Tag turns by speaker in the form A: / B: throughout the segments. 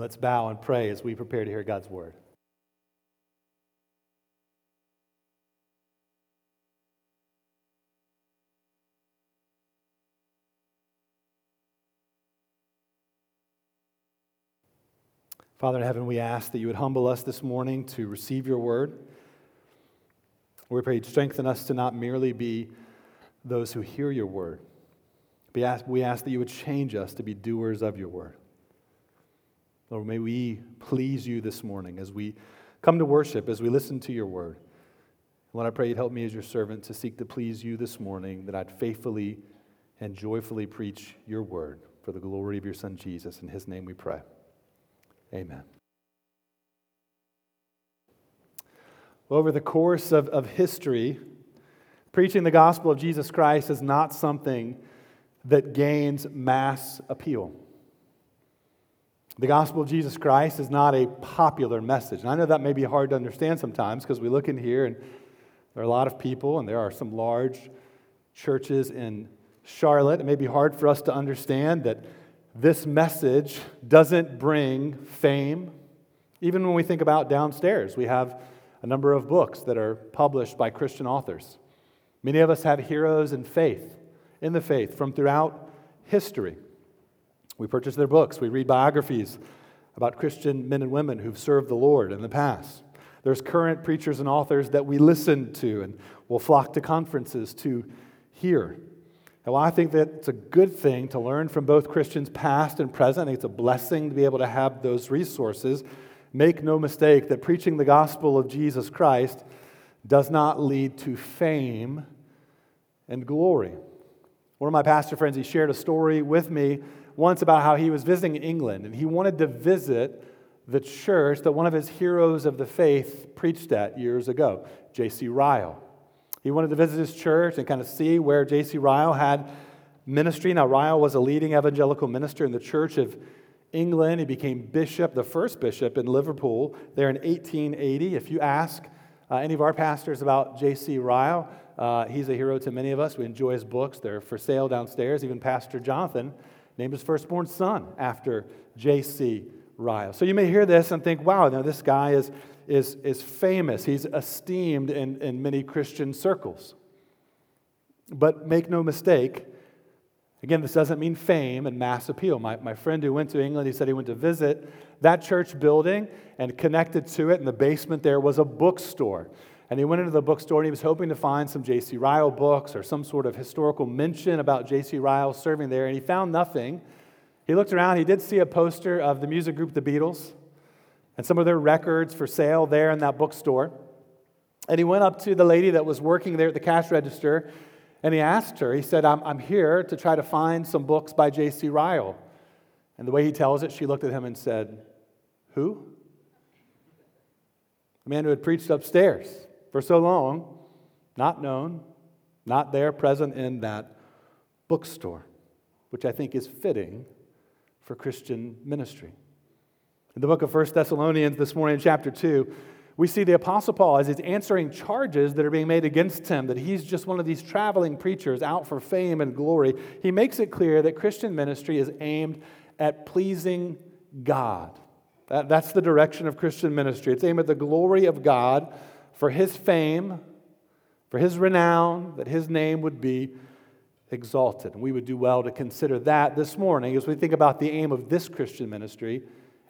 A: Let's bow and pray as we prepare to hear God's word. Father in heaven, we ask that you would humble us this morning to receive your word. We pray you'd strengthen us to not merely be those who hear your word. We ask, we ask that you would change us to be doers of your word. Lord, may we please you this morning as we come to worship, as we listen to your word. Lord, I pray you'd help me as your servant to seek to please you this morning, that I'd faithfully and joyfully preach your word for the glory of your son Jesus. In his name we pray. Amen. Over the course of, of history, preaching the gospel of Jesus Christ is not something that gains mass appeal. The gospel of Jesus Christ is not a popular message. And I know that may be hard to understand sometimes because we look in here and there are a lot of people and there are some large churches in Charlotte. It may be hard for us to understand that this message doesn't bring fame. Even when we think about downstairs, we have a number of books that are published by Christian authors. Many of us have heroes in faith, in the faith, from throughout history. We purchase their books. We read biographies about Christian men and women who've served the Lord in the past. There's current preachers and authors that we listen to and will flock to conferences to hear. While I think that it's a good thing to learn from both Christians past and present, I think it's a blessing to be able to have those resources. Make no mistake that preaching the gospel of Jesus Christ does not lead to fame and glory. One of my pastor friends, he shared a story with me once about how he was visiting England and he wanted to visit the church that one of his heroes of the faith preached at years ago, J.C. Ryle. He wanted to visit his church and kind of see where J.C. Ryle had ministry. Now, Ryle was a leading evangelical minister in the Church of England. He became bishop, the first bishop in Liverpool, there in 1880. If you ask uh, any of our pastors about J.C. Ryle, uh, he's a hero to many of us. We enjoy his books, they're for sale downstairs. Even Pastor Jonathan named his firstborn son after J.C. Ryle. So you may hear this and think, wow, now this guy is, is, is famous. He's esteemed in, in many Christian circles. But make no mistake, again, this doesn't mean fame and mass appeal. My, my friend who went to England, he said he went to visit that church building, and connected to it in the basement there was a bookstore. And he went into the bookstore and he was hoping to find some J.C. Ryle books or some sort of historical mention about J.C. Ryle serving there, and he found nothing. He looked around, he did see a poster of the music group The Beatles and some of their records for sale there in that bookstore. And he went up to the lady that was working there at the cash register and he asked her, he said, I'm, I'm here to try to find some books by J.C. Ryle. And the way he tells it, she looked at him and said, Who? The man who had preached upstairs for so long, not known, not there, present in that bookstore, which I think is fitting for Christian ministry. In the book of 1 Thessalonians, this morning in chapter 2, we see the Apostle Paul as he's answering charges that are being made against him, that he's just one of these traveling preachers out for fame and glory. He makes it clear that Christian ministry is aimed at pleasing God. That, that's the direction of Christian ministry. It's aimed at the glory of God for his fame, for his renown, that his name would be exalted. And we would do well to consider that this morning as we think about the aim of this Christian ministry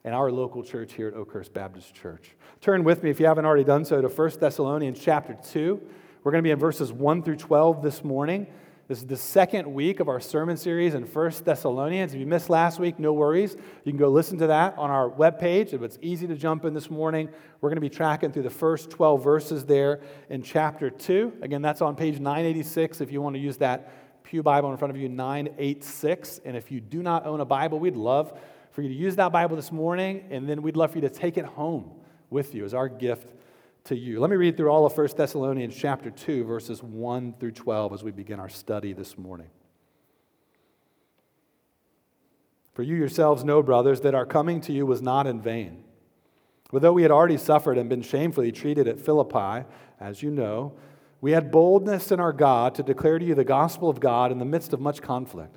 A: and our local church here at Oakhurst Baptist Church. Turn with me, if you haven't already done so, to 1 Thessalonians chapter 2. We're going to be in verses 1 through 12 this morning. This is the second week of our sermon series in 1 Thessalonians. If you missed last week, no worries. You can go listen to that on our webpage. It's easy to jump in this morning, we're going to be tracking through the first 12 verses there in chapter 2. Again, that's on page 986 if you want to use that Pew Bible in front of you, 986. And if you do not own a Bible, we'd love for you to use that Bible this morning, and then we'd love for you to take it home with you as our gift to you. Let me read through all of 1 Thessalonians chapter 2, verses 1 through 12 as we begin our study this morning. For you yourselves know, brothers, that our coming to you was not in vain. For though we had already suffered and been shamefully treated at Philippi, as you know, we had boldness in our God to declare to you the gospel of God in the midst of much conflict.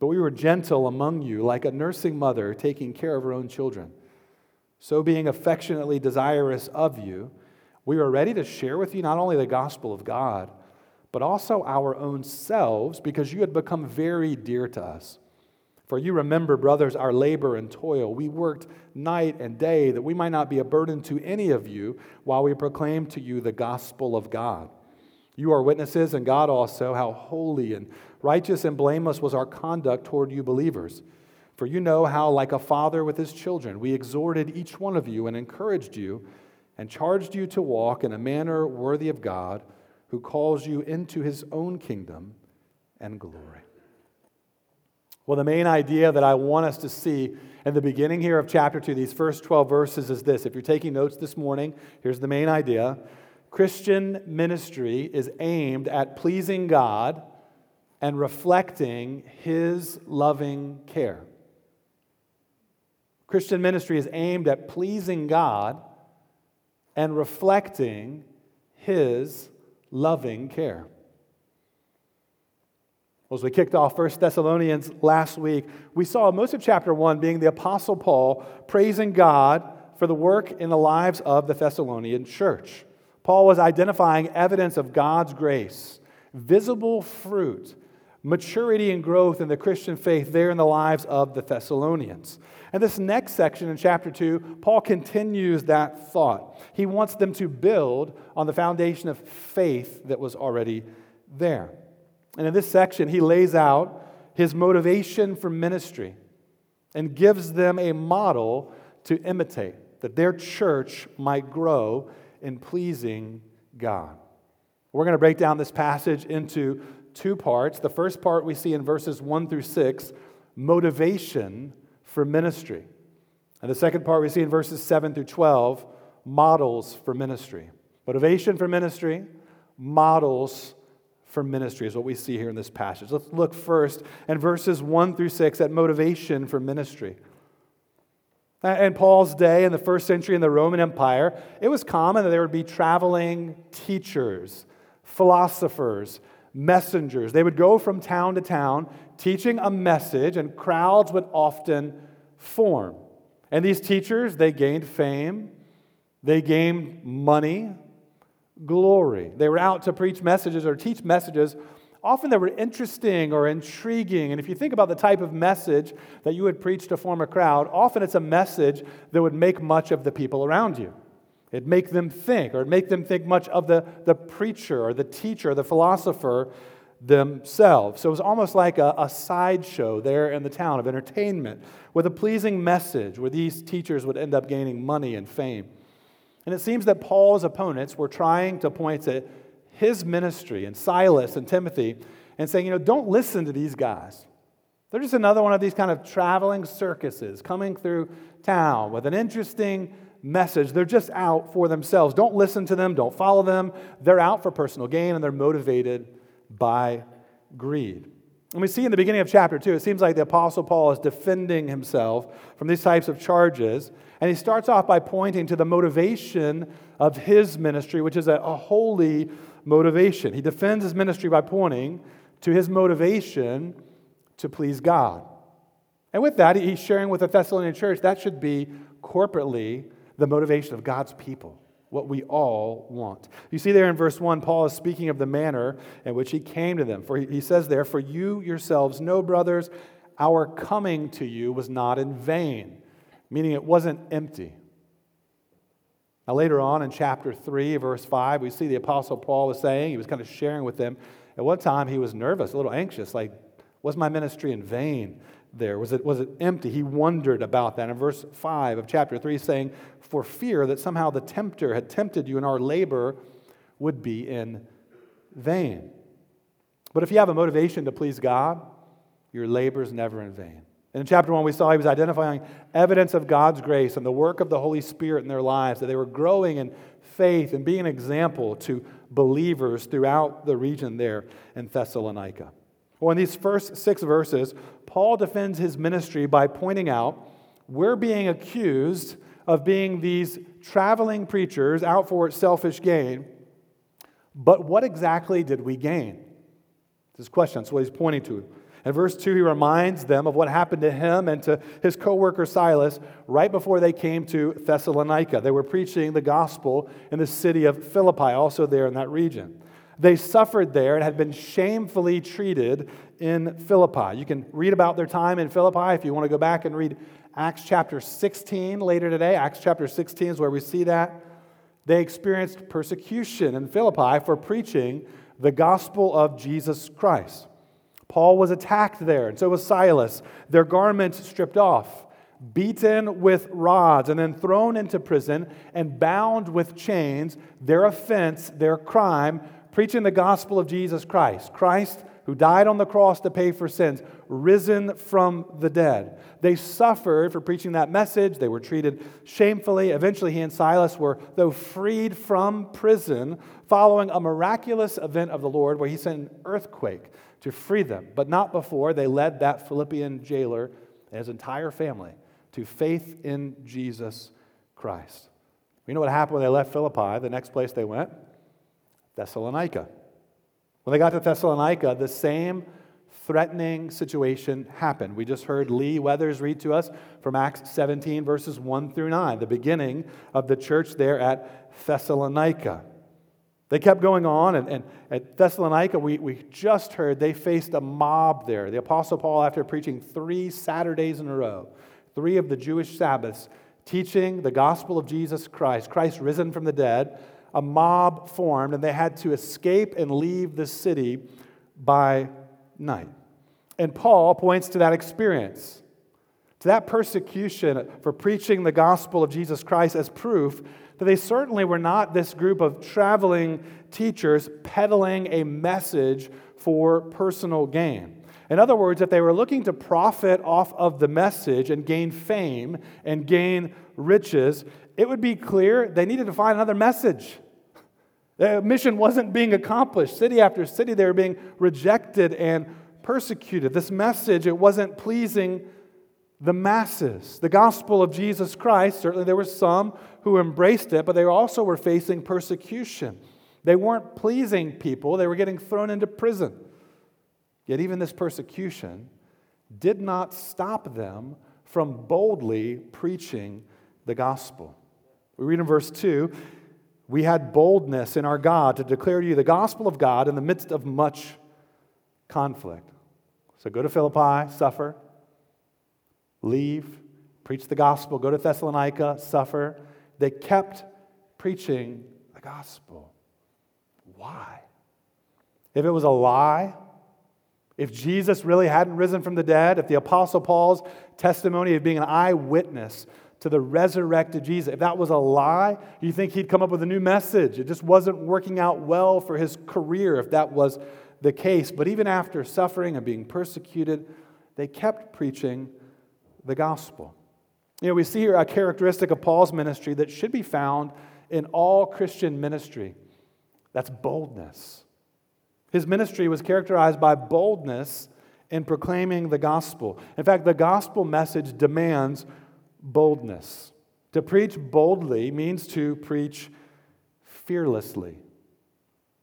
A: But we were gentle among you, like a nursing mother taking care of her own children. So, being affectionately desirous of you, we were ready to share with you not only the gospel of God, but also our own selves, because you had become very dear to us. For you remember, brothers, our labor and toil. We worked night and day that we might not be a burden to any of you while we proclaim to you the gospel of God. You are witnesses, and God also, how holy and Righteous and blameless was our conduct toward you believers. For you know how, like a father with his children, we exhorted each one of you and encouraged you and charged you to walk in a manner worthy of God, who calls you into his own kingdom and glory. Well, the main idea that I want us to see in the beginning here of chapter 2, these first 12 verses, is this. If you're taking notes this morning, here's the main idea Christian ministry is aimed at pleasing God and reflecting His loving care. Christian ministry is aimed at pleasing God and reflecting His loving care. Well, as we kicked off 1 Thessalonians last week, we saw most of chapter 1 being the Apostle Paul praising God for the work in the lives of the Thessalonian church. Paul was identifying evidence of God's grace, visible fruit maturity and growth in the Christian faith there in the lives of the Thessalonians. And this next section in chapter 2, Paul continues that thought. He wants them to build on the foundation of faith that was already there. And in this section, he lays out his motivation for ministry and gives them a model to imitate, that their church might grow in pleasing God. We're going to break down this passage into two parts. The first part we see in verses 1 through 6 motivation for ministry. And the second part we see in verses 7 through 12 models for ministry. Motivation for ministry, models for ministry is what we see here in this passage. Let's look first in verses 1 through 6 at motivation for ministry. In Paul's day in the first century in the Roman Empire, it was common that there would be traveling teachers, philosophers, messengers. They would go from town to town teaching a message, and crowds would often form. And these teachers, they gained fame, they gained money, glory. They were out to preach messages or teach messages. Often they were interesting or intriguing. And if you think about the type of message that you would preach to form a crowd, often it's a message that would make much of the people around you. It'd make them think, or it'd make them think much of the, the preacher or the teacher, or the philosopher themselves. So it was almost like a, a sideshow there in the town of entertainment with a pleasing message where these teachers would end up gaining money and fame. And it seems that Paul's opponents were trying to point to his ministry and Silas and Timothy and saying, you know, don't listen to these guys. They're just another one of these kind of traveling circuses coming through town with an interesting message. They're just out for themselves. Don't listen to them, don't follow them. They're out for personal gain and they're motivated by greed. And we see in the beginning of chapter 2, it seems like the Apostle Paul is defending himself from these types of charges. And he starts off by pointing to the motivation of his ministry, which is a, a holy motivation. He defends his ministry by pointing to his motivation to please God. And with that, he's sharing with the Thessalonian church that should be corporately the motivation of God's people, what we all want. You see there in verse 1, Paul is speaking of the manner in which he came to them. For he says there, For you yourselves know, brothers, our coming to you was not in vain, meaning it wasn't empty. Now, later on in chapter 3, verse 5, we see the Apostle Paul was saying, he was kind of sharing with them. At one time, he was nervous, a little anxious, like, was my ministry in vain? there? Was it, was it empty? He wondered about that. In verse 5 of chapter 3, saying, For fear that somehow the tempter had tempted you and our labor would be in vain. But if you have a motivation to please God, your labor is never in vain. In chapter 1, we saw he was identifying evidence of God's grace and the work of the Holy Spirit in their lives, that they were growing in faith and being an example to believers throughout the region there in Thessalonica. Well, in these first six verses, Paul defends his ministry by pointing out we're being accused of being these traveling preachers out for selfish gain, but what exactly did we gain? This question, that's what he's pointing to. In verse 2, he reminds them of what happened to him and to his co worker Silas right before they came to Thessalonica. They were preaching the gospel in the city of Philippi, also there in that region. They suffered there and had been shamefully treated in Philippi. You can read about their time in Philippi if you want to go back and read Acts chapter 16 later today. Acts chapter 16 is where we see that. They experienced persecution in Philippi for preaching the gospel of Jesus Christ. Paul was attacked there, and so was Silas. Their garments stripped off, beaten with rods, and then thrown into prison and bound with chains. Their offense, their crime, preaching the gospel of Jesus Christ. Christ who died on the cross to pay for sins, risen from the dead. They suffered for preaching that message. They were treated shamefully. Eventually, he and Silas were, though freed from prison, following a miraculous event of the Lord where he sent an earthquake to free them, but not before they led that Philippian jailer and his entire family to faith in Jesus Christ. You know what happened when they left Philippi? The next place they went? Thessalonica. When they got to Thessalonica, the same threatening situation happened. We just heard Lee Weathers read to us from Acts 17, verses 1 through 9, the beginning of the church there at Thessalonica. They kept going on, and, and at Thessalonica, we, we just heard they faced a mob there. The Apostle Paul, after preaching three Saturdays in a row, three of the Jewish Sabbaths, teaching the gospel of Jesus Christ, Christ risen from the dead, a mob formed, and they had to escape and leave the city by night. And Paul points to that experience, to that persecution for preaching the gospel of Jesus Christ as proof that they certainly were not this group of traveling teachers peddling a message for personal gain. In other words, if they were looking to profit off of the message and gain fame and gain riches, it would be clear they needed to find another message. The mission wasn't being accomplished. City after city, they were being rejected and persecuted. This message, it wasn't pleasing the masses. The gospel of Jesus Christ, certainly there were some who embraced it, but they also were facing persecution. They weren't pleasing people, they were getting thrown into prison. Yet, even this persecution did not stop them from boldly preaching the gospel. We read in verse 2 we had boldness in our God to declare to you the gospel of God in the midst of much conflict. So go to Philippi, suffer, leave, preach the gospel, go to Thessalonica, suffer. They kept preaching the gospel. Why? If it was a lie, if Jesus really hadn't risen from the dead, if the Apostle Paul's testimony of being an eyewitness to the resurrected Jesus. If that was a lie, you think he'd come up with a new message. It just wasn't working out well for his career if that was the case. But even after suffering and being persecuted, they kept preaching the gospel. You know, we see here a characteristic of Paul's ministry that should be found in all Christian ministry that's boldness. His ministry was characterized by boldness in proclaiming the gospel. In fact, the gospel message demands boldness. To preach boldly means to preach fearlessly.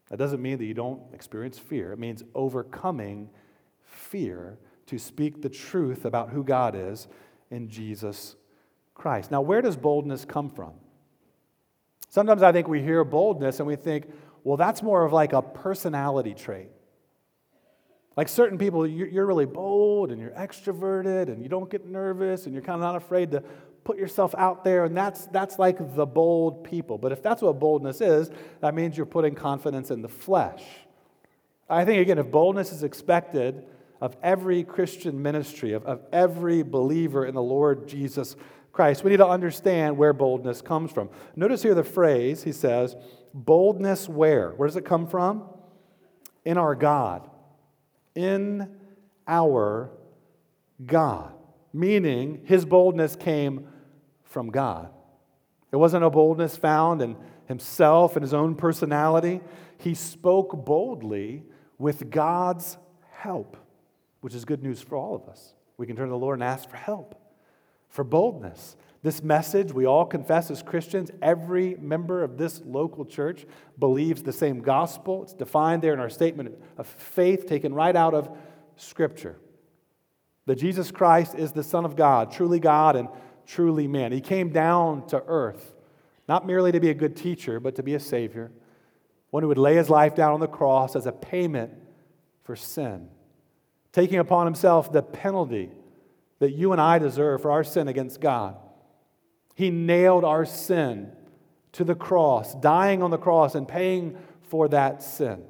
A: That doesn't mean that you don't experience fear, it means overcoming fear to speak the truth about who God is in Jesus Christ. Now, where does boldness come from? Sometimes I think we hear boldness and we think, well, that's more of like a personality trait. Like certain people, you're really bold and you're extroverted and you don't get nervous and you're kind of not afraid to put yourself out there, and that's, that's like the bold people. But if that's what boldness is, that means you're putting confidence in the flesh. I think, again, if boldness is expected of every Christian ministry, of, of every believer in the Lord Jesus Christ, we need to understand where boldness comes from. Notice here the phrase, he says, boldness where? Where does it come from? In our God in our God, meaning his boldness came from God. It wasn't a boldness found in himself and his own personality. He spoke boldly with God's help, which is good news for all of us. We can turn to the Lord and ask for help, for boldness. This message, we all confess as Christians, every member of this local church believes the same gospel. It's defined there in our statement of faith taken right out of Scripture. That Jesus Christ is the Son of God, truly God and truly man. He came down to earth, not merely to be a good teacher, but to be a Savior, one who would lay his life down on the cross as a payment for sin, taking upon himself the penalty that you and I deserve for our sin against God. He nailed our sin to the cross, dying on the cross and paying for that sin.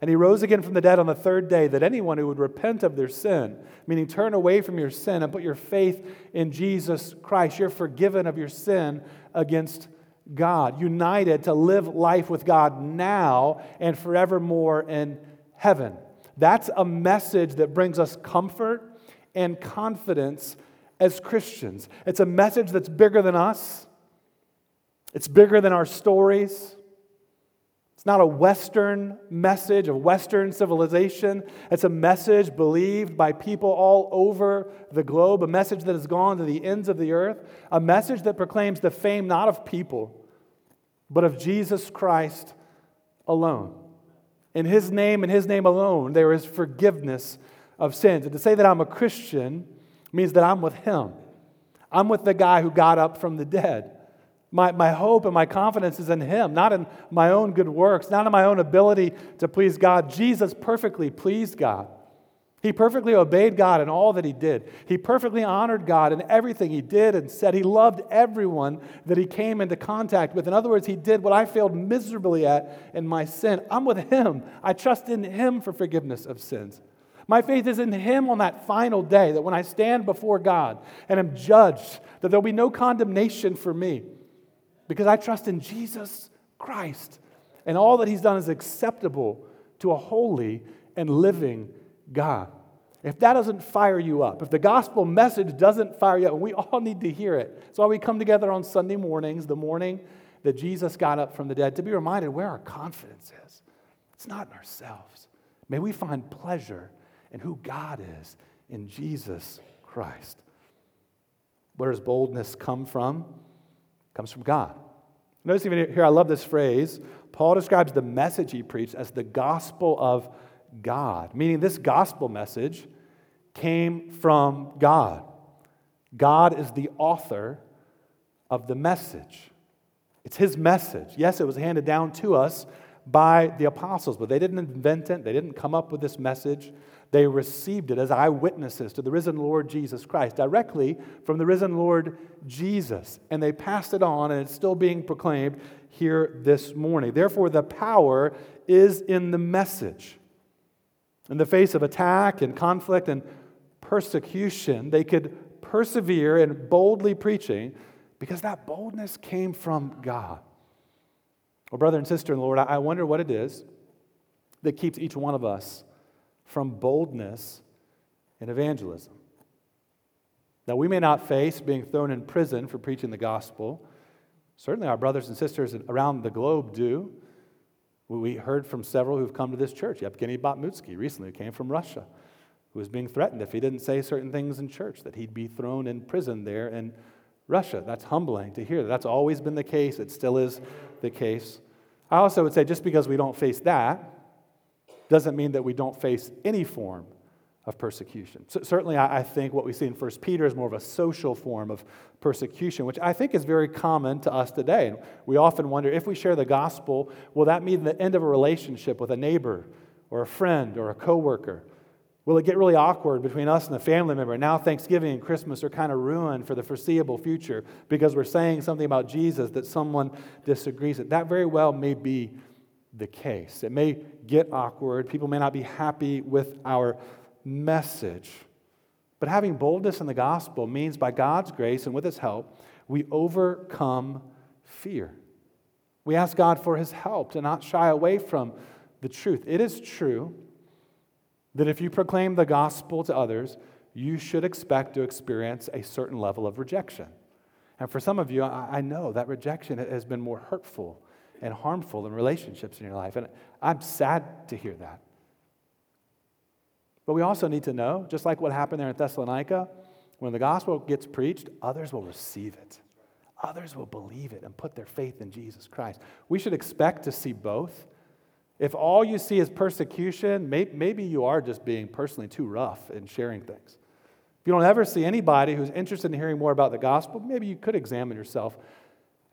A: And he rose again from the dead on the third day that anyone who would repent of their sin, meaning turn away from your sin and put your faith in Jesus Christ, you're forgiven of your sin against God, united to live life with God now and forevermore in heaven. That's a message that brings us comfort and confidence as Christians. It's a message that's bigger than us, it's bigger than our stories. It's not a Western message of Western civilization. It's a message believed by people all over the globe, a message that has gone to the ends of the earth, a message that proclaims the fame not of people, but of Jesus Christ alone. In His name and His name alone, there is forgiveness of sins. And to say that I'm a Christian means that I'm with Him. I'm with the guy who got up from the dead. My, my hope and my confidence is in Him, not in my own good works, not in my own ability to please God. Jesus perfectly pleased God. He perfectly obeyed God in all that he did. He perfectly honored God in everything he did and said. He loved everyone that he came into contact with. In other words, he did what I failed miserably at in my sin. I'm with him. I trust in him for forgiveness of sins. My faith is in Him on that final day, that when I stand before God and am judged, that there'll be no condemnation for me because I trust in Jesus Christ. And all that He's done is acceptable to a holy and living God. If that doesn't fire you up, if the gospel message doesn't fire you up, we all need to hear it. That's why we come together on Sunday mornings, the morning that Jesus got up from the dead, to be reminded where our confidence is. It's not in ourselves. May we find pleasure and who God is in Jesus Christ. Where does boldness come from? It comes from God. Notice even here, I love this phrase. Paul describes the message he preached as the gospel of God, meaning this gospel message came from God. God is the author of the message. It's his message. Yes, it was handed down to us by the apostles, but they didn't invent it, they didn't come up with this message. They received it as eyewitnesses to the risen Lord Jesus Christ, directly from the risen Lord Jesus. And they passed it on, and it's still being proclaimed here this morning. Therefore, the power is in the message. In the face of attack and conflict and persecution, they could persevere in boldly preaching because that boldness came from God. Well, brother and sister in the Lord, I wonder what it is that keeps each one of us from boldness in evangelism. Now, we may not face being thrown in prison for preaching the gospel. Certainly, our brothers and sisters around the globe do. We heard from several who've come to this church. Evgeny Bakhmutsky recently, who came from Russia, who was being threatened if he didn't say certain things in church, that he'd be thrown in prison there in Russia. That's humbling to hear. That's always been the case. It still is the case. I also would say just because we don't face that doesn't mean that we don't face any form of persecution. So certainly, I think what we see in 1 Peter is more of a social form of persecution, which I think is very common to us today. We often wonder if we share the gospel, will that mean the end of a relationship with a neighbor or a friend or a coworker? Will it get really awkward between us and a family member? Now, Thanksgiving and Christmas are kind of ruined for the foreseeable future because we're saying something about Jesus that someone disagrees with. That very well may be the case. It may get awkward. People may not be happy with our message. But having boldness in the gospel means by God's grace and with His help, we overcome fear. We ask God for His help to not shy away from the truth. It is true that if you proclaim the gospel to others, you should expect to experience a certain level of rejection. And for some of you, I, know that rejection has been more hurtful and harmful in relationships in your life. And I'm sad to hear that. But we also need to know, just like what happened there in Thessalonica, when the gospel gets preached, others will receive it. Others will believe it and put their faith in Jesus Christ. We should expect to see both. If all you see is persecution, maybe you are just being personally too rough in sharing things. If you don't ever see anybody who's interested in hearing more about the gospel, maybe you could examine yourself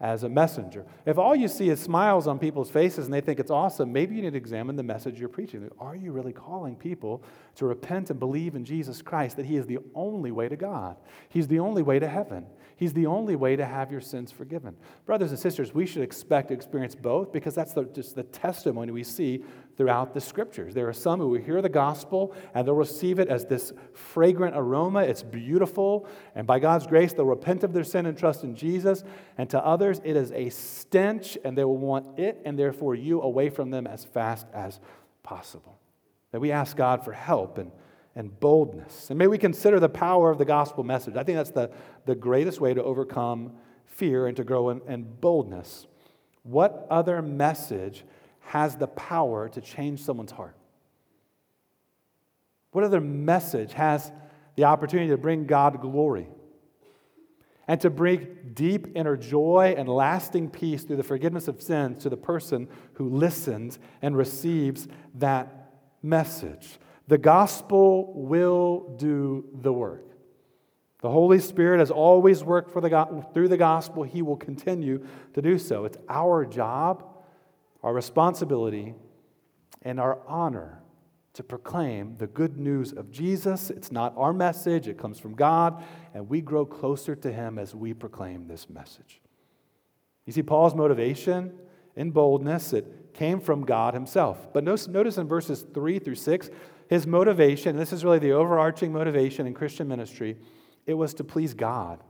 A: as a messenger. If all you see is smiles on people's faces and they think it's awesome, maybe you need to examine the message you're preaching. Are you really calling people to repent and believe in Jesus Christ, that He is the only way to God? He's the only way to heaven. He's the only way to have your sins forgiven. Brothers and sisters, we should expect to experience both because that's the, just the testimony we see throughout the scriptures. There are some who will hear the gospel and they'll receive it as this fragrant aroma. It's beautiful. And by God's grace, they'll repent of their sin and trust in Jesus. And to others, it is a stench and they will want it and therefore you away from them as fast as possible. That we ask God for help and and boldness. And may we consider the power of the gospel message. I think that's the, the greatest way to overcome fear and to grow in, in boldness. What other message has the power to change someone's heart? What other message has the opportunity to bring God glory and to bring deep inner joy and lasting peace through the forgiveness of sins to the person who listens and receives that message? The gospel will do the work. The Holy Spirit has always worked for the, through the gospel. He will continue to do so. It's our job, our responsibility, and our honor to proclaim the good news of Jesus. It's not our message, it comes from God, and we grow closer to Him as we proclaim this message. You see, Paul's motivation in boldness, it came from God Himself. But notice, notice in verses 3 through 6, his motivation, this is really the overarching motivation in Christian ministry, it was to please God.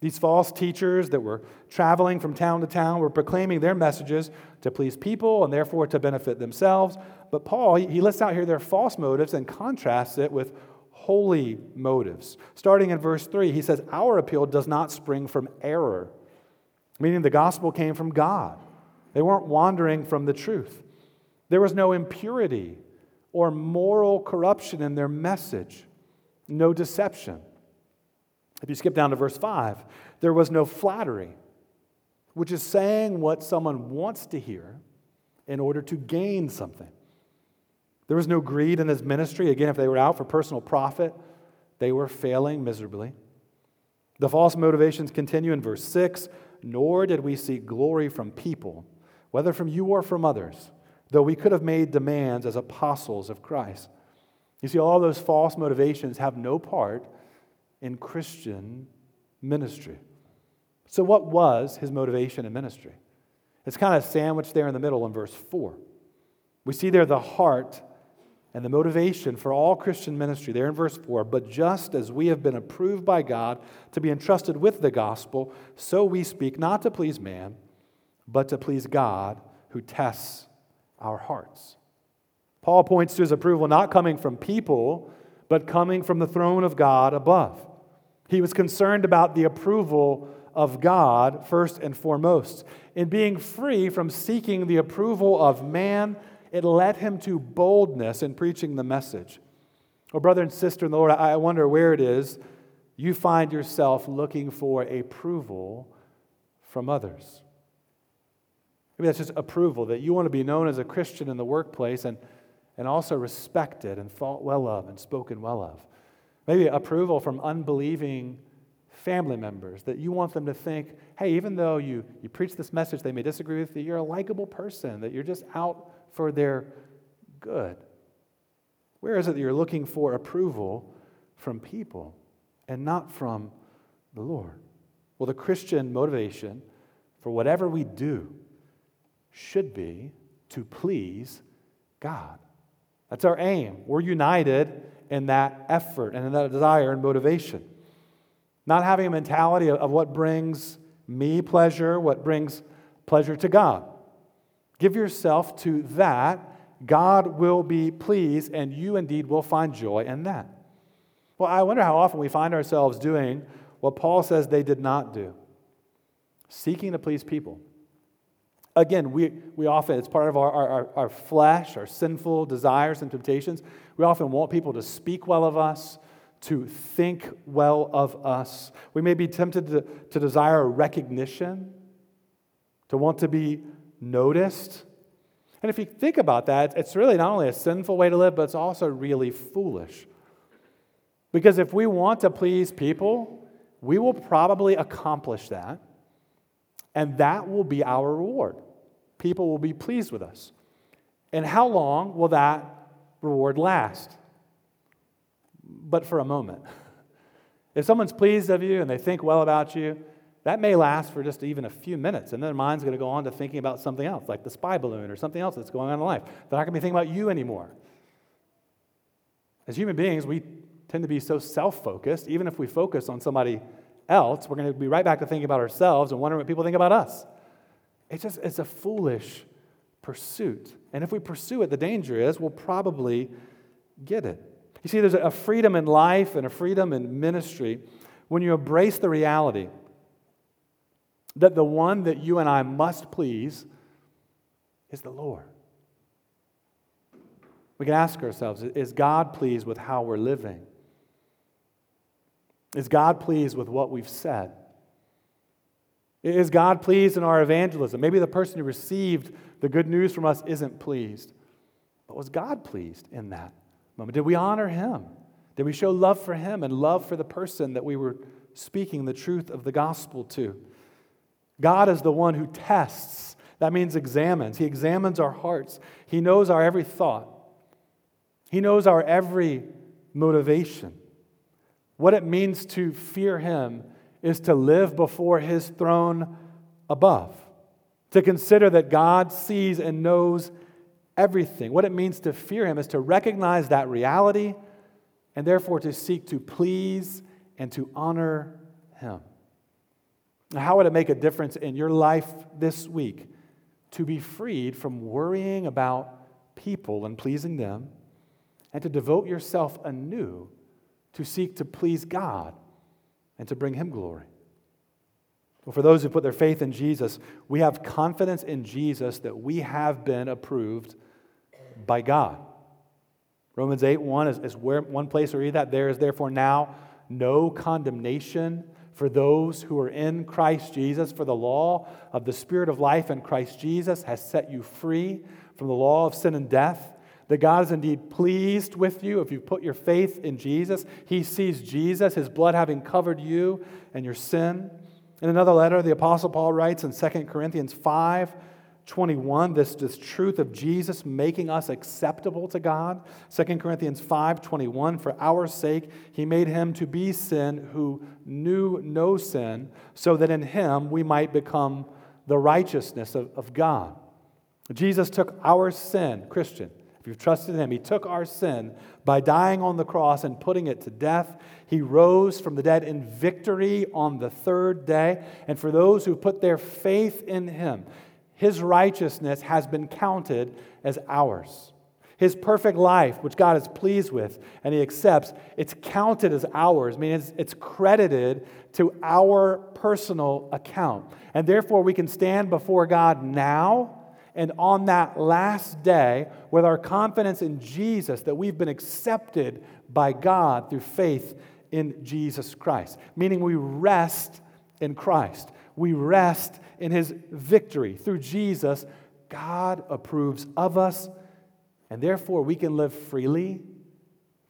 A: These false teachers that were traveling from town to town were proclaiming their messages to please people and therefore to benefit themselves. But Paul, he lists out here their false motives and contrasts it with holy motives. Starting in verse 3, he says, Our appeal does not spring from error, meaning the gospel came from God. They weren't wandering from the truth. There was no impurity or moral corruption in their message, no deception. If you skip down to verse 5, there was no flattery, which is saying what someone wants to hear in order to gain something. There was no greed in his ministry. Again, if they were out for personal profit, they were failing miserably. The false motivations continue in verse 6 Nor did we seek glory from people, whether from you or from others though we could have made demands as apostles of Christ. You see, all those false motivations have no part in Christian ministry. So, what was his motivation in ministry? It's kind of sandwiched there in the middle in verse 4. We see there the heart and the motivation for all Christian ministry there in verse 4. But just as we have been approved by God to be entrusted with the gospel, so we speak not to please man, but to please God who tests our hearts. Paul points to his approval not coming from people, but coming from the throne of God above. He was concerned about the approval of God first and foremost. In being free from seeking the approval of man, it led him to boldness in preaching the message. Oh, brother and sister in the Lord, I wonder where it is you find yourself looking for approval from others. Maybe that's just approval, that you want to be known as a Christian in the workplace and, and also respected and thought well of and spoken well of. Maybe approval from unbelieving family members, that you want them to think, hey, even though you, you preach this message, they may disagree with you, you're a likable person, that you're just out for their good. Where is it that you're looking for approval from people and not from the Lord? Well, the Christian motivation for whatever we do should be to please God. That's our aim. We're united in that effort and in that desire and motivation. Not having a mentality of, what brings me pleasure, what brings pleasure to God. Give yourself to that. God will be pleased, and you indeed will find joy in that. Well, I wonder how often we find ourselves doing what Paul says they did not do seeking to please people. Again, we, we often, it's part of our, our, our flesh, our sinful desires and temptations. We often want people to speak well of us, to think well of us. We may be tempted to, to desire recognition, to want to be noticed. And if you think about that, it's really not only a sinful way to live, but it's also really foolish. Because if we want to please people, we will probably accomplish that, and that will be our reward. People will be pleased with us. And how long will that reward last? But for a moment. If someone's pleased of you and they think well about you, that may last for just even a few minutes, and then their mind's going to go on to thinking about something else, like the spy balloon or something else that's going on in life. They're not going to be thinking about you anymore. As human beings, we tend to be so self focused. Even if we focus on somebody else, we're going to be right back to thinking about ourselves and wondering what people think about us. It's just, it's a foolish pursuit. And if we pursue it, the danger is we'll probably get it. You see, there's a freedom in life and a freedom in ministry when you embrace the reality that the one that you and I must please is the Lord. We can ask ourselves is God pleased with how we're living? Is God pleased with what we've said? Is God pleased in our evangelism? Maybe the person who received the good news from us isn't pleased. But was God pleased in that moment? Did we honor Him? Did we show love for Him and love for the person that we were speaking the truth of the gospel to? God is the one who tests. That means examines. He examines our hearts. He knows our every thought. He knows our every motivation. What it means to fear Him is to live before His throne above, to consider that God sees and knows everything. What it means to fear Him is to recognize that reality and therefore to seek to please and to honor Him. How would it make a difference in your life this week to be freed from worrying about people and pleasing them and to devote yourself anew to seek to please God and to bring Him glory? Well, for those who put their faith in Jesus, we have confidence in Jesus that we have been approved by God. Romans 8 1 is, is where one place where read that. There is therefore now no condemnation for those who are in Christ Jesus. For the law of the Spirit of life in Christ Jesus has set you free from the law of sin and death. That God is indeed pleased with you if you put your faith in Jesus. He sees Jesus, his blood having covered you and your sin. In another letter, the Apostle Paul writes in 2 Corinthians 5 21, this, this truth of Jesus making us acceptable to God. 2 Corinthians 5 21, for our sake, he made him to be sin who knew no sin, so that in him we might become the righteousness of, of God. Jesus took our sin, Christian. If you've trusted him, he took our sin by dying on the cross and putting it to death. He rose from the dead in victory on the third day. And for those who put their faith in him, his righteousness has been counted as ours. His perfect life, which God is pleased with and He accepts, it's counted as ours. I mean, it's, it's credited to our personal account. And therefore, we can stand before God now and on that last day with our confidence in Jesus that we've been accepted by God through faith in Jesus Christ, meaning we rest in Christ. We rest in his victory. Through Jesus, God approves of us, and therefore we can live freely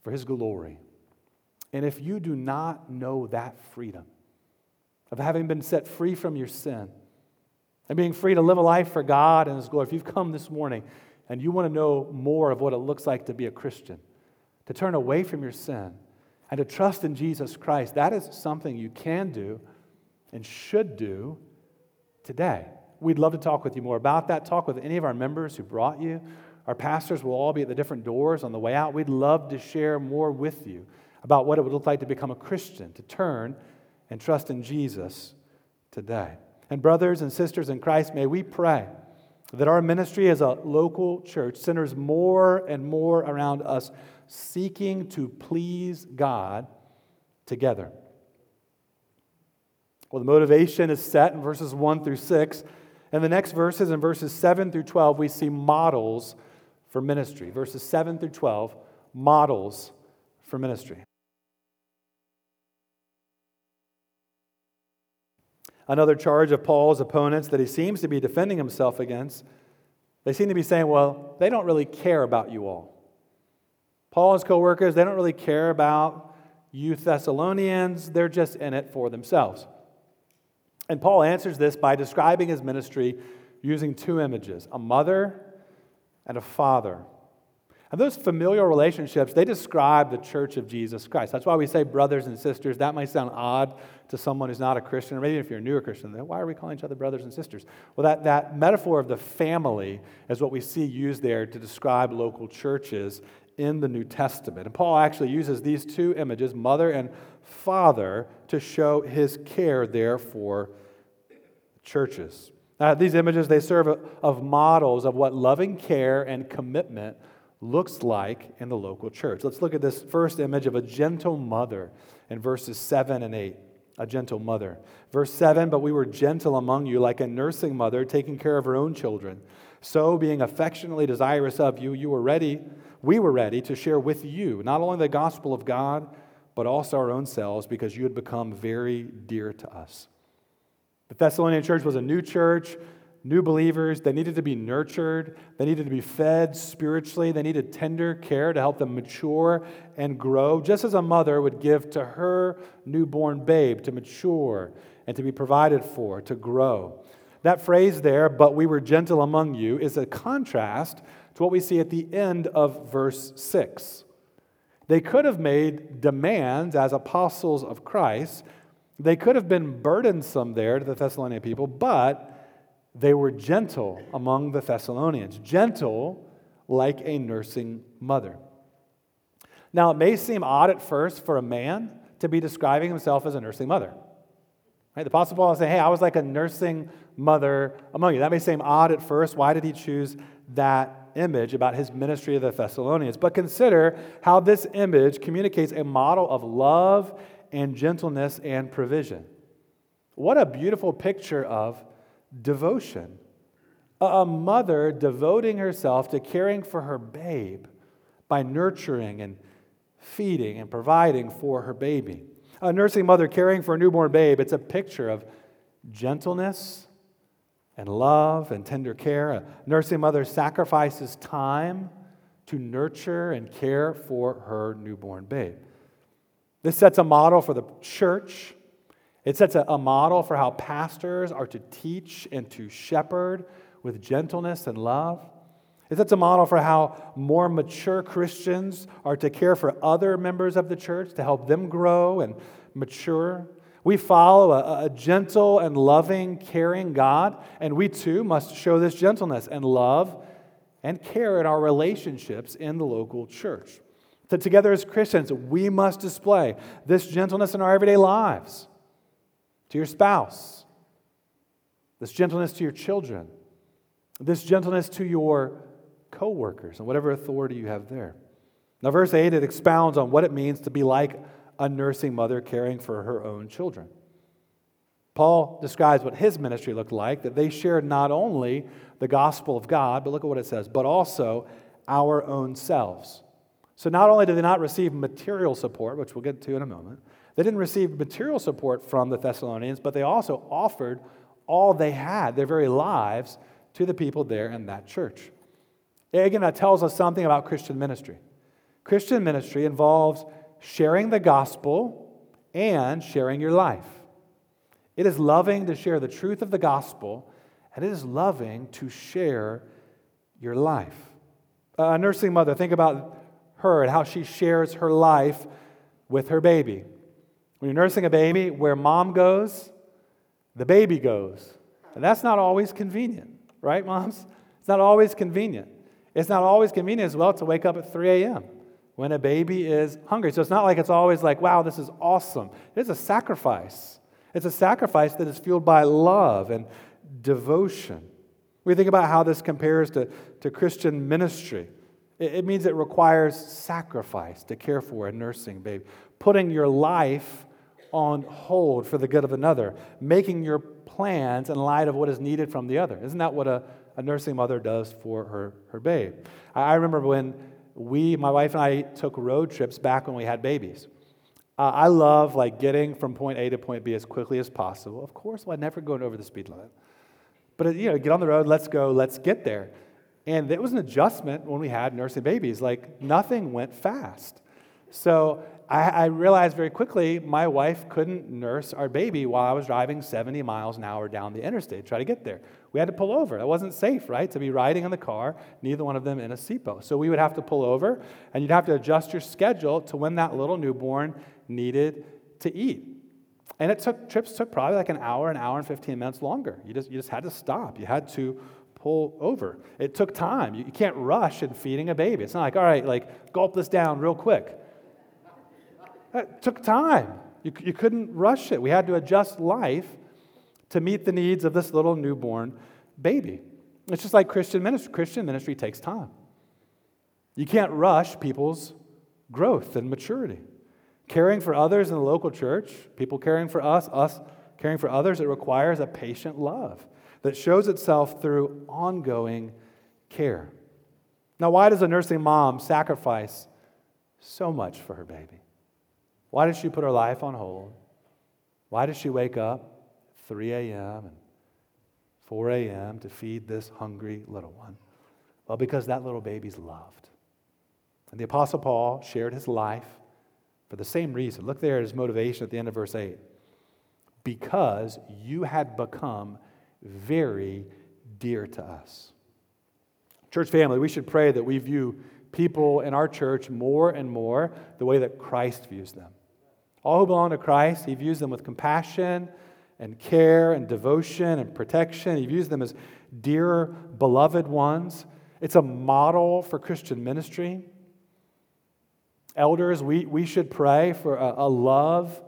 A: for his glory. And if you do not know that freedom of having been set free from your sin and being free to live a life for God and his glory, if you've come this morning and you want to know more of what it looks like to be a Christian, to turn away from your sin and to trust in Jesus Christ, that is something you can do and should do today. We'd love to talk with you more about that. Talk with any of our members who brought you. Our pastors will all be at the different doors on the way out. We'd love to share more with you about what it would look like to become a Christian, to turn and trust in Jesus today. And, brothers and sisters in Christ, may we pray that our ministry as a local church centers more and more around us seeking to please God together. Well, the motivation is set in verses 1 through 6. And the next verses, in verses 7 through 12, we see models for ministry. Verses 7 through 12, models for ministry. Another charge of Paul's opponents that he seems to be defending himself against, they seem to be saying, well, they don't really care about you all. Paul's co workers, they don't really care about you Thessalonians, they're just in it for themselves. And Paul answers this by describing his ministry using two images a mother and a father. And those familial relationships, they describe the church of Jesus Christ. That's why we say brothers and sisters. That might sound odd to someone who's not a Christian, or maybe if you're a newer Christian, then why are we calling each other brothers and sisters? Well, that, that metaphor of the family is what we see used there to describe local churches in the New Testament. And Paul actually uses these two images, mother and father, to show his care there for churches. Uh, these images, they serve of models of what loving care and commitment looks like in the local church. Let's look at this first image of a gentle mother in verses 7 and 8. A gentle mother. Verse 7 But we were gentle among you, like a nursing mother taking care of her own children. So, being affectionately desirous of you, you were ready, we were ready to share with you not only the gospel of God, but also our own selves, because you had become very dear to us. The Thessalonian church was a new church, new believers. They needed to be nurtured, they needed to be fed spiritually, they needed tender care to help them mature and grow, just as a mother would give to her newborn babe to mature and to be provided for, to grow. That phrase there, but we were gentle among you, is a contrast to what we see at the end of verse 6. They could have made demands as apostles of Christ they could have been burdensome there to the Thessalonian people, but they were gentle among the Thessalonians, gentle like a nursing mother. Now, it may seem odd at first for a man to be describing himself as a nursing mother. Right? The Apostle Paul is saying, Hey, I was like a nursing mother among you. That may seem odd at first. Why did he choose that image about his ministry of the Thessalonians? But consider how this image communicates a model of love and gentleness and provision. What a beautiful picture of devotion. A mother devoting herself to caring for her babe by nurturing and feeding and providing for her baby. A nursing mother caring for a newborn babe, it's a picture of gentleness and love and tender care. A nursing mother sacrifices time to nurture and care for her newborn babe. This sets a model for the church. It sets a, a, model for how pastors are to teach and to shepherd with gentleness and love. It sets a model for how more mature Christians are to care for other members of the church to help them grow and mature. We follow a, a gentle and loving, caring God, and we too must show this gentleness and love and care in our relationships in the local church. That together as Christians, we must display this gentleness in our everyday lives to your spouse, this gentleness to your children, this gentleness to your co-workers and whatever authority you have there. Now, verse 8, it expounds on what it means to be like a nursing mother caring for her own children. Paul describes what his ministry looked like, that they shared not only the gospel of God, but look at what it says, but also our own selves. So not only did they not receive material support, which we'll get to in a moment, they didn't receive material support from the Thessalonians, but they also offered all they had, their very lives, to the people there in that church. Again, that tells us something about Christian ministry. Christian ministry involves sharing the gospel and sharing your life. It is loving to share the truth of the gospel, and it is loving to share your life. A nursing mother, think about her and how she shares her life with her baby. When you're nursing a baby, where mom goes, the baby goes. And that's not always convenient, right, moms? It's not always convenient. It's not always convenient as well to wake up at 3 a.m. when a baby is hungry. So it's not like it's always like, wow, this is awesome. It's a sacrifice. It's a sacrifice that is fueled by love and devotion. We think about how this compares to, to Christian ministry. It means it requires sacrifice to care for a nursing baby. putting your life on hold for the good of another, making your plans in light of what is needed from the other. Isn't that what a, a nursing mother does for her, her babe? I, I remember when we, my wife and I, took road trips back when we had babies. Uh, I love like getting from point A to point B as quickly as possible. Of course, well, I never going over the speed limit. But you know, get on the road, let's go, let's get there. And it was an adjustment when we had nursing babies. Like nothing went fast. So I, I, realized very quickly my wife couldn't nurse our baby while I was driving 70 miles an hour down the interstate to try to get there. We had to pull over. It wasn't safe, right, to be riding in the car, neither one of them in a seatbelt. So we would have to pull over, and you'd have to adjust your schedule to when that little newborn needed to eat. And it took trips took probably like an hour, an hour and 15 minutes longer. You just, you just had to stop. You had to pull over. It took time. You, you can't rush in feeding a baby. It's not like, all right, like gulp this down real quick. It took time. You, you couldn't rush it. We had to adjust life to meet the needs of this little newborn baby. It's just like Christian ministry. Christian ministry takes time. You can't rush people's growth and maturity. Caring for others in the local church, people caring for us, us caring for others, it requires a patient love that shows itself through ongoing care. Now, why does a nursing mom sacrifice so much for her baby? Why did she put her life on hold? Why did she wake up 3 a.m. and 4 a.m. to feed this hungry little one? Well, because that little baby's loved. And the Apostle Paul shared his life for the same reason. Look there at his motivation at the end of verse 8. Because you had become very dear to us. Church family, we should pray that we view people in our church more and more the way that Christ views them. All who belong to Christ, he views them with compassion and care and devotion and protection. He views them as dear, beloved ones. It's a model for Christian ministry. Elders, we, we should pray for a, a love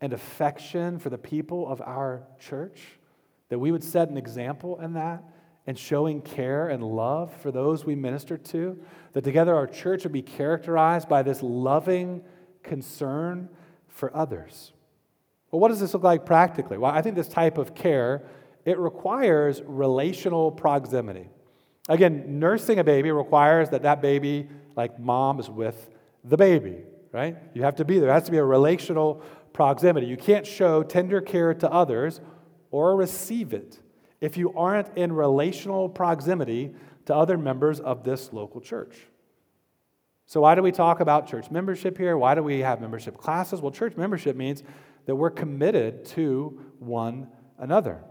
A: and affection for the people of our church, that we would set an example in that and showing care and love for those we minister to, that together our church would be characterized by this loving concern for others. Well, what does this look like practically? Well, I think this type of care, it requires relational proximity. Again, nursing a baby requires that that baby, like mom, is with the baby, right? You have to be there. There has to be a relational proximity. You can't show tender care to others or receive it if you aren't in relational proximity to other members of this local church. So, why do we talk about church membership here? Why do we have membership classes? Well, church membership means that we're committed to one another.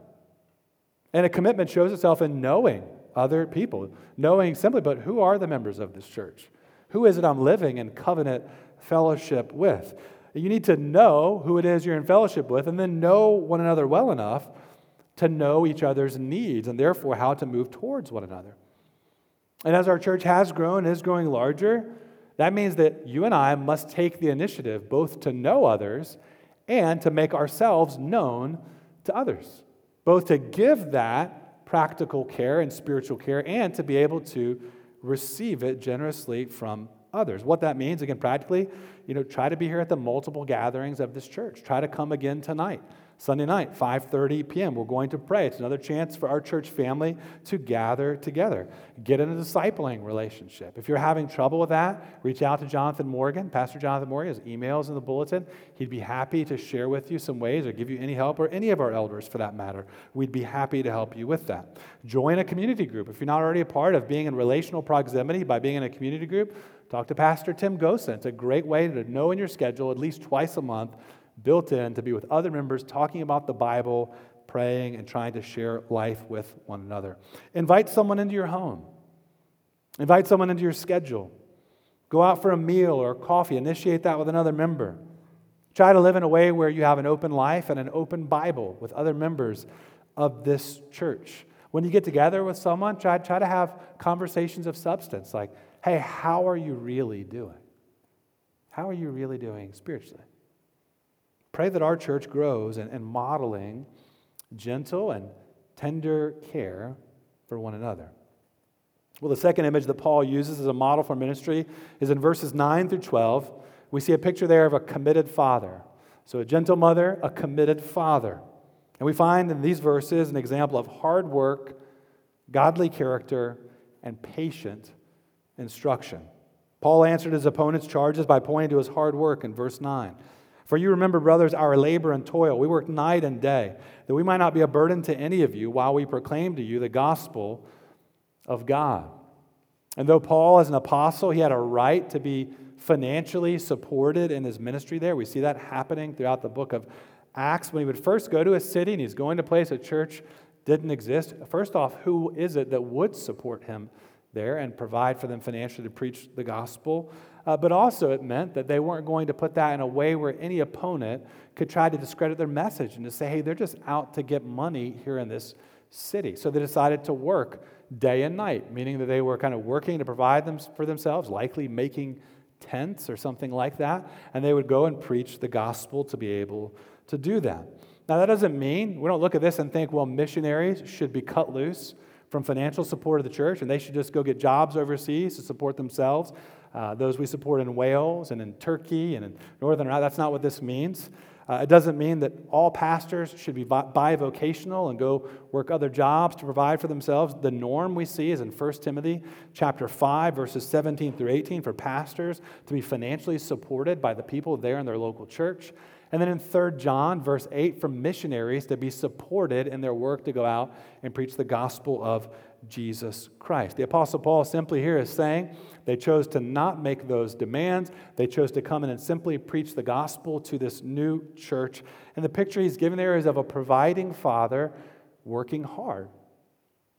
A: And a commitment shows itself in knowing other people, knowing simply, but who are the members of this church? Who is it I'm living in covenant fellowship with? You need to know who it is you're in fellowship with and then know one another well enough to know each other's needs and therefore how to move towards one another. And as our church has grown and is growing larger, that means that you and I must take the initiative both to know others and to make ourselves known to others, both to give that practical care and spiritual care and to be able to receive it generously from others. What that means, again, practically, you know, try to be here at the multiple gatherings of this church. Try to come again tonight. Sunday night, 5:30 p.m. We're going to pray. It's another chance for our church family to gather together. Get in a discipling relationship. If you're having trouble with that, reach out to Jonathan Morgan, Pastor Jonathan Morgan. His emails in the bulletin. He'd be happy to share with you some ways or give you any help, or any of our elders for that matter. We'd be happy to help you with that. Join a community group. If you're not already a part of being in relational proximity by being in a community group, talk to Pastor Tim Gosen. It's a great way to know in your schedule at least twice a month built in to be with other members, talking about the Bible, praying, and trying to share life with one another. Invite someone into your home, invite someone into your schedule. Go out for a meal or coffee, initiate that with another member. Try to live in a way where you have an open life and an open Bible with other members of this church. When you get together with someone, try, try to have conversations of substance like, hey, how are you really doing? How are you really doing spiritually? Pray that our church grows in, in modeling gentle and tender care for one another. Well, the second image that Paul uses as a model for ministry is in verses 9 through 12, we see a picture there of a committed father. So, a gentle mother, a committed father. And we find in these verses an example of hard work, godly character, and patient instruction. Paul answered his opponent's charges by pointing to his hard work in verse 9. For you remember, brothers, our labor and toil. We work night and day, that we might not be a burden to any of you while we proclaim to you the gospel of God. And though Paul, as an apostle, he had a right to be financially supported in his ministry there. We see that happening throughout the book of Acts. When he would first go to a city and he's going to place a church didn't exist, first off, who is it that would support him there and provide for them financially to preach the gospel? Uh, but also, it meant that they weren't going to put that in a way where any opponent could try to discredit their message and to say, hey, they're just out to get money here in this city. So they decided to work day and night, meaning that they were kind of working to provide them for themselves, likely making tents or something like that, and they would go and preach the gospel to be able to do that. Now, that doesn't mean we don't look at this and think, well, missionaries should be cut loose from financial support of the church and they should just go get jobs overseas to support themselves. Uh, those we support in Wales and in Turkey and in Northern Ireland, that's not what this means. Uh, it doesn't mean that all pastors should be bivocational and go work other jobs to provide for themselves. The norm we see is in 1 Timothy chapter 5 verses 17 through 18 for pastors to be financially supported by the people there in their local church. And then in 3 John verse 8 for missionaries to be supported in their work to go out and preach the gospel of Jesus Christ. The Apostle Paul simply here is saying they chose to not make those demands. They chose to come in and simply preach the gospel to this new church. And the picture he's given there is of a providing father working hard,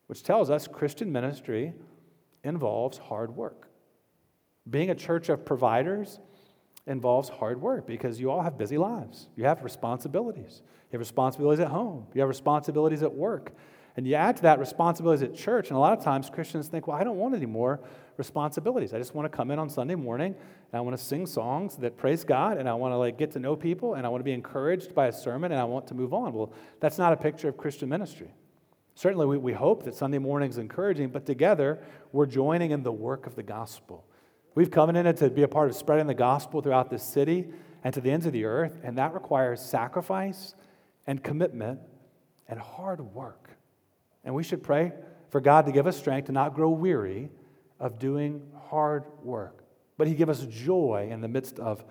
A: which tells us Christian ministry involves hard work. Being a church of providers involves hard work because you all have busy lives. You have responsibilities. You have responsibilities at home, you have responsibilities at work. And you add to that responsibilities at church, and a lot of times Christians think, well, I don't want any more responsibilities. I just want to come in on Sunday morning and I want to sing songs that praise God and I want to like get to know people and I want to be encouraged by a sermon and I want to move on. Well, that's not a picture of Christian ministry. Certainly, we, we hope that Sunday morning is encouraging, but together we're joining in the work of the gospel. We've covenanted to be a part of spreading the gospel throughout this city and to the ends of the earth, and that requires sacrifice and commitment and hard work. And we should pray for God to give us strength to not grow weary of doing hard work, but He give us joy in the midst of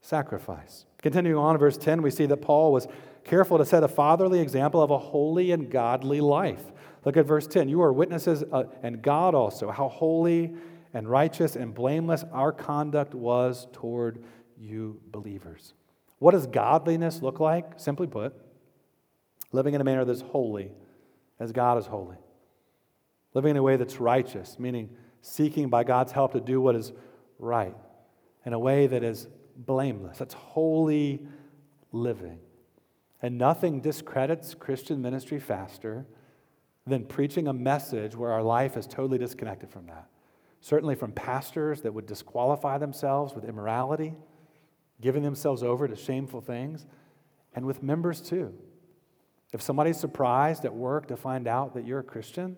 A: sacrifice. Continuing on verse 10, we see that Paul was careful to set a fatherly example of a holy and godly life. Look at verse 10. You are witnesses, uh, and God also, how holy and righteous and blameless our conduct was toward you believers. What does godliness look like? Simply put, living in a manner that's holy as God is holy. Living in a way that's righteous, meaning seeking by God's help to do what is right, in a way that is blameless. That's holy living. And nothing discredits Christian ministry faster than preaching a message where our life is totally disconnected from that. Certainly from pastors that would disqualify themselves with immorality, giving themselves over to shameful things, and with members too if somebody's surprised at work to find out that you're a Christian,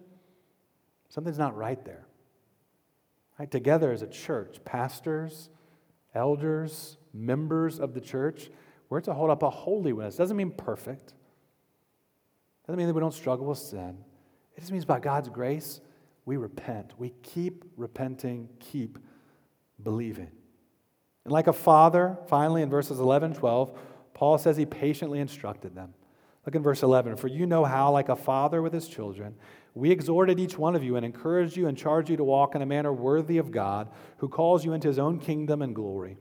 A: something's not right there. Right? Together as a church, pastors, elders, members of the church, we're to hold up a holy witness. Doesn't mean perfect. Doesn't mean that we don't struggle with sin. It just means by God's grace, we repent. We keep repenting, keep believing. And like a father, finally in verses 11 12, Paul says he patiently instructed them. Look in verse 11. For you know how, like a father with his children, we exhorted each one of you and encouraged you and charged you to walk in a manner worthy of God, who calls you into his own kingdom and glory.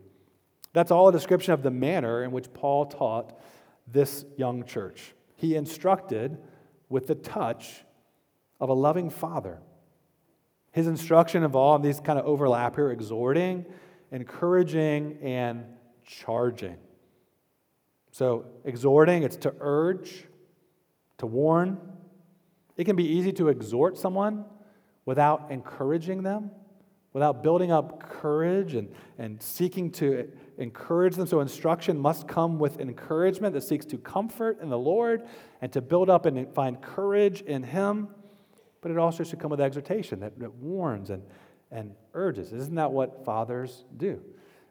A: That's all a description of the manner in which Paul taught this young church. He instructed with the touch of a loving father. His instruction involved these kind of overlap here exhorting, encouraging, and charging. So, exhorting, it's to urge, to warn. It can be easy to exhort someone without encouraging them, without building up courage and, and seeking to encourage them. So, instruction must come with encouragement that seeks to comfort in the Lord and to build up and find courage in Him. But it also should come with exhortation that, that warns and, and urges. Isn't that what fathers do?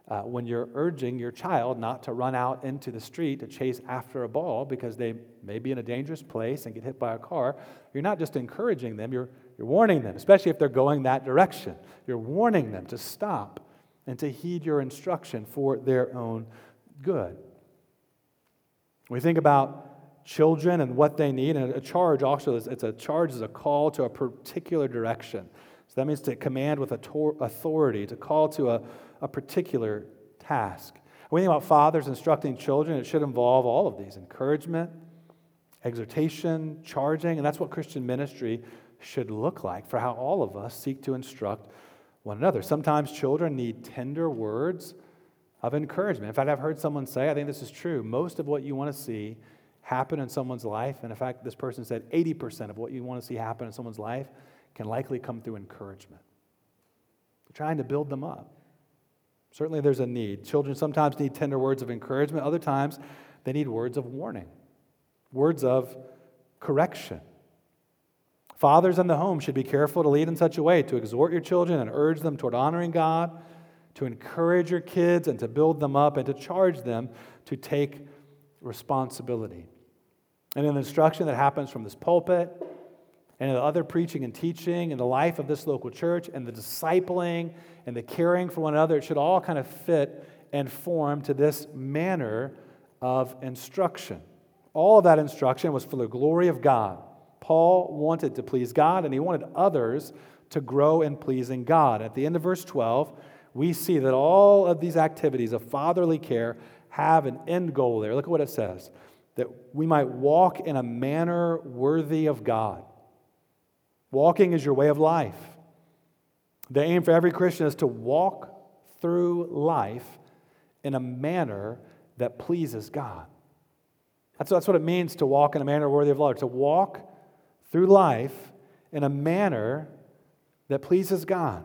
A: Uh, when you're urging your child not to run out into the street to chase after a ball because they may be in a dangerous place and get hit by a car, you're not just encouraging them, you're, you're warning them, especially if they're going that direction. You're warning them to stop and to heed your instruction for their own good. We think about children and what they need, and a charge also, is, it's a charge is a call to a particular direction. So that means to command with authority, to call to a a particular task. When we think about fathers instructing children, it should involve all of these encouragement, exhortation, charging, and that's what Christian ministry should look like for how all of us seek to instruct one another. Sometimes children need tender words of encouragement. In fact, I've heard someone say, I think this is true, most of what you want to see happen in someone's life, and in fact, this person said 80% of what you want to see happen in someone's life can likely come through encouragement. Trying to build them up. Certainly, there's a need. Children sometimes need tender words of encouragement, other times, they need words of warning, words of correction. Fathers in the home should be careful to lead in such a way to exhort your children and urge them toward honoring God, to encourage your kids and to build them up, and to charge them to take responsibility. And an instruction that happens from this pulpit and the other preaching and teaching and the life of this local church and the discipling and the caring for one another, it should all kind of fit and form to this manner of instruction. All of that instruction was for the glory of God. Paul wanted to please God and he wanted others to grow in pleasing God. At the end of verse 12, we see that all of these activities of fatherly care have an end goal there. Look at what it says that we might walk in a manner worthy of God. Walking is your way of life. The aim for every Christian is to walk through life in a manner that pleases God. That's, that's what it means to walk in a manner worthy of love, to walk through life in a manner that pleases God.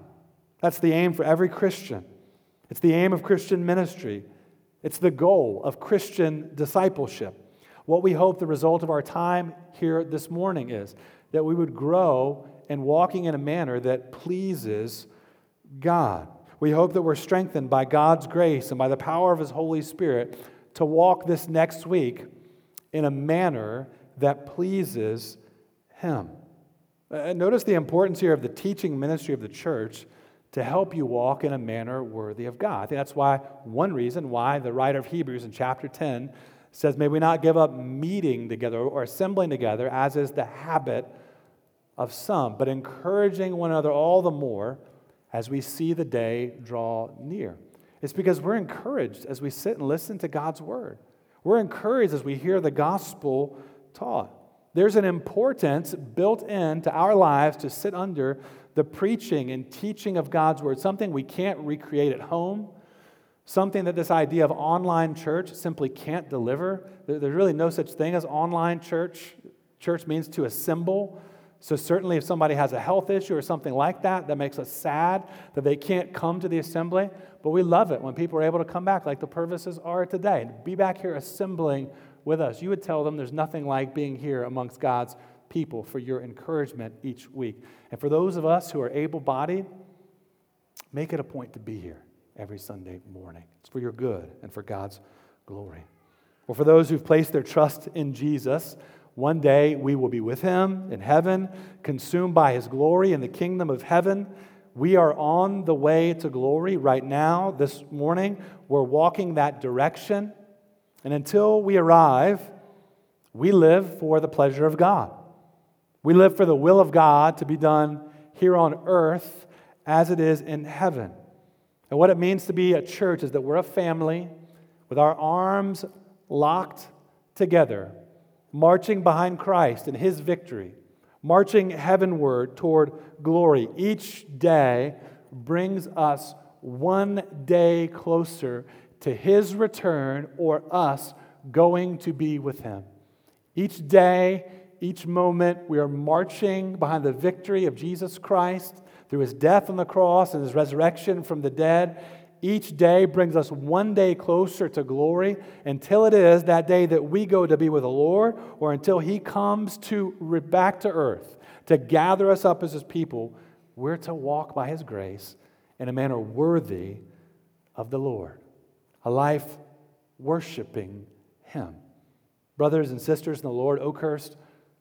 A: That's the aim for every Christian. It's the aim of Christian ministry. It's the goal of Christian discipleship. What we hope the result of our time here this morning is that we would grow in walking in a manner that pleases God. We hope that we're strengthened by God's grace and by the power of His Holy Spirit to walk this next week in a manner that pleases Him. Uh, notice the importance here of the teaching ministry of the church to help you walk in a manner worthy of God. I think that's why one reason why the writer of Hebrews in chapter 10 says, May we not give up meeting together or assembling together, as is the habit of some, but encouraging one another all the more as we see the day draw near. It's because we're encouraged as we sit and listen to God's word. We're encouraged as we hear the gospel taught. There's an importance built into our lives to sit under the preaching and teaching of God's word, something we can't recreate at home, something that this idea of online church simply can't deliver. There's really no such thing as online church. Church means to assemble so, certainly, if somebody has a health issue or something like that, that makes us sad that they can't come to the assembly. But we love it when people are able to come back, like the Purvises are today, and be back here assembling with us. You would tell them there's nothing like being here amongst God's people for your encouragement each week. And for those of us who are able bodied, make it a point to be here every Sunday morning. It's for your good and for God's glory. Well, for those who've placed their trust in Jesus, one day we will be with him in heaven, consumed by his glory in the kingdom of heaven. We are on the way to glory right now, this morning. We're walking that direction. And until we arrive, we live for the pleasure of God. We live for the will of God to be done here on earth as it is in heaven. And what it means to be a church is that we're a family with our arms locked together marching behind Christ and his victory, marching heavenward toward glory. Each day brings us one day closer to his return or us going to be with him. Each day, each moment, we are marching behind the victory of Jesus Christ through his death on the cross and his resurrection from the dead each day brings us one day closer to glory until it is that day that we go to be with the Lord or until He comes to back to earth to gather us up as His people. We're to walk by His grace in a manner worthy of the Lord, a life worshiping Him. Brothers and sisters in the Lord, Oakhurst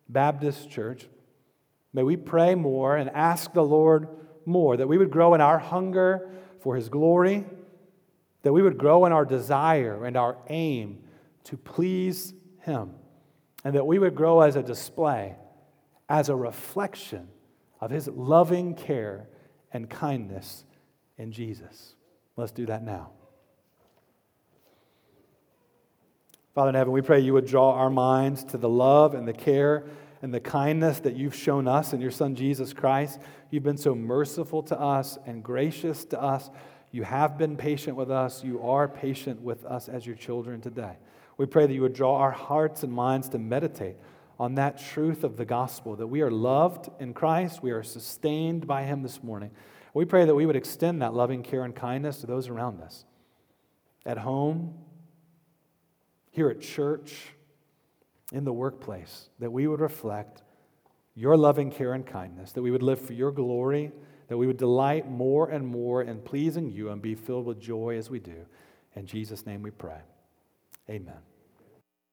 A: Baptist Church, may we pray more and ask the Lord more, that we would grow in our hunger for His glory, that we would grow in our desire and our aim to please Him, and that we would grow as a display, as a reflection of His loving care and kindness in Jesus. Let's do that now. Father in heaven, we pray you would draw our minds to the love and the care and the kindness that you've shown us in your Son Jesus Christ. You've been so merciful to us and gracious to us. You have been patient with us. You are patient with us as your children today. We pray that you would draw our hearts and minds to meditate on that truth of the gospel that we are loved in Christ, we are sustained by him this morning. We pray that we would extend that loving care and kindness to those around us at home, here at church, in the workplace, that we would reflect your loving care and kindness, that we would live for your glory, that we would delight more and more in pleasing you and be filled with joy as we do. In Jesus' name we pray. Amen.